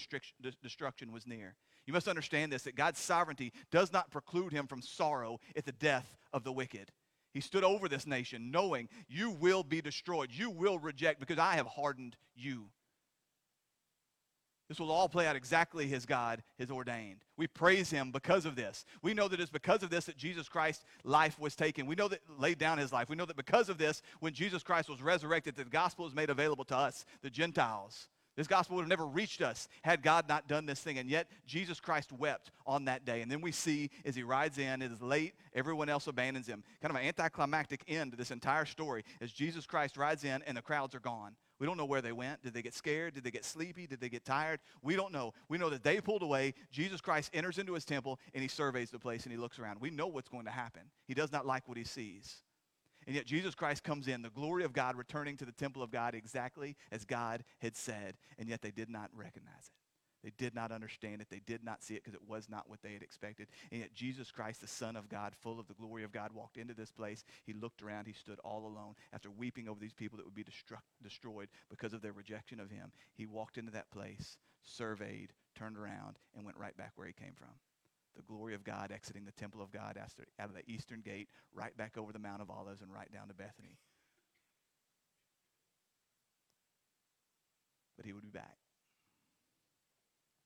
destruction was near. You must understand this that God's sovereignty does not preclude him from sorrow at the death of the wicked. He stood over this nation knowing you will be destroyed, you will reject because I have hardened you. This will all play out exactly as God has ordained. We praise him because of this. We know that it's because of this that Jesus Christ's life was taken. We know that laid down his life. We know that because of this, when Jesus Christ was resurrected, the gospel is made available to us, the Gentiles. This gospel would have never reached us had God not done this thing. And yet, Jesus Christ wept on that day. And then we see as he rides in, it is late, everyone else abandons him. Kind of an anticlimactic end to this entire story as Jesus Christ rides in and the crowds are gone. We don't know where they went. Did they get scared? Did they get sleepy? Did they get tired? We don't know. We know that they pulled away. Jesus Christ enters into his temple and he surveys the place and he looks around. We know what's going to happen. He does not like what he sees. And yet Jesus Christ comes in, the glory of God returning to the temple of God exactly as God had said, and yet they did not recognize it. They did not understand it. They did not see it because it was not what they had expected. And yet Jesus Christ, the Son of God, full of the glory of God, walked into this place. He looked around. He stood all alone after weeping over these people that would be destru- destroyed because of their rejection of him. He walked into that place, surveyed, turned around, and went right back where he came from. The glory of God exiting the temple of God out of the eastern gate, right back over the Mount of Olives, and right down to Bethany. But he would be back.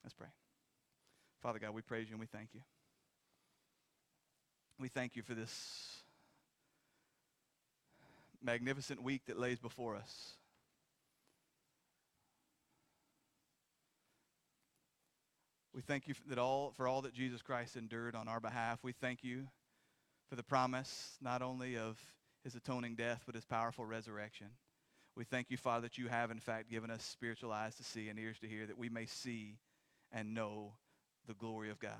Let's pray. Father God, we praise you and we thank you. We thank you for this magnificent week that lays before us. We thank you for, that all, for all that Jesus Christ endured on our behalf. We thank you for the promise not only of his atoning death, but his powerful resurrection. We thank you, Father, that you have, in fact, given us spiritual eyes to see and ears to hear, that we may see and know the glory of God.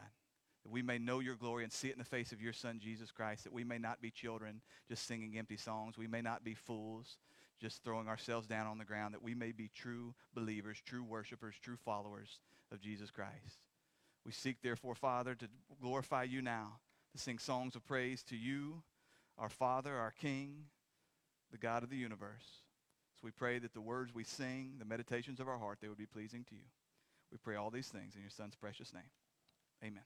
That we may know your glory and see it in the face of your Son, Jesus Christ. That we may not be children just singing empty songs. We may not be fools just throwing ourselves down on the ground. That we may be true believers, true worshipers, true followers of Jesus Christ. We seek, therefore, Father, to glorify you now, to sing songs of praise to you, our Father, our King, the God of the universe So We pray that the words we sing, the meditations of our heart, they would be pleasing to you. We pray all these things in your son's precious name. Amen.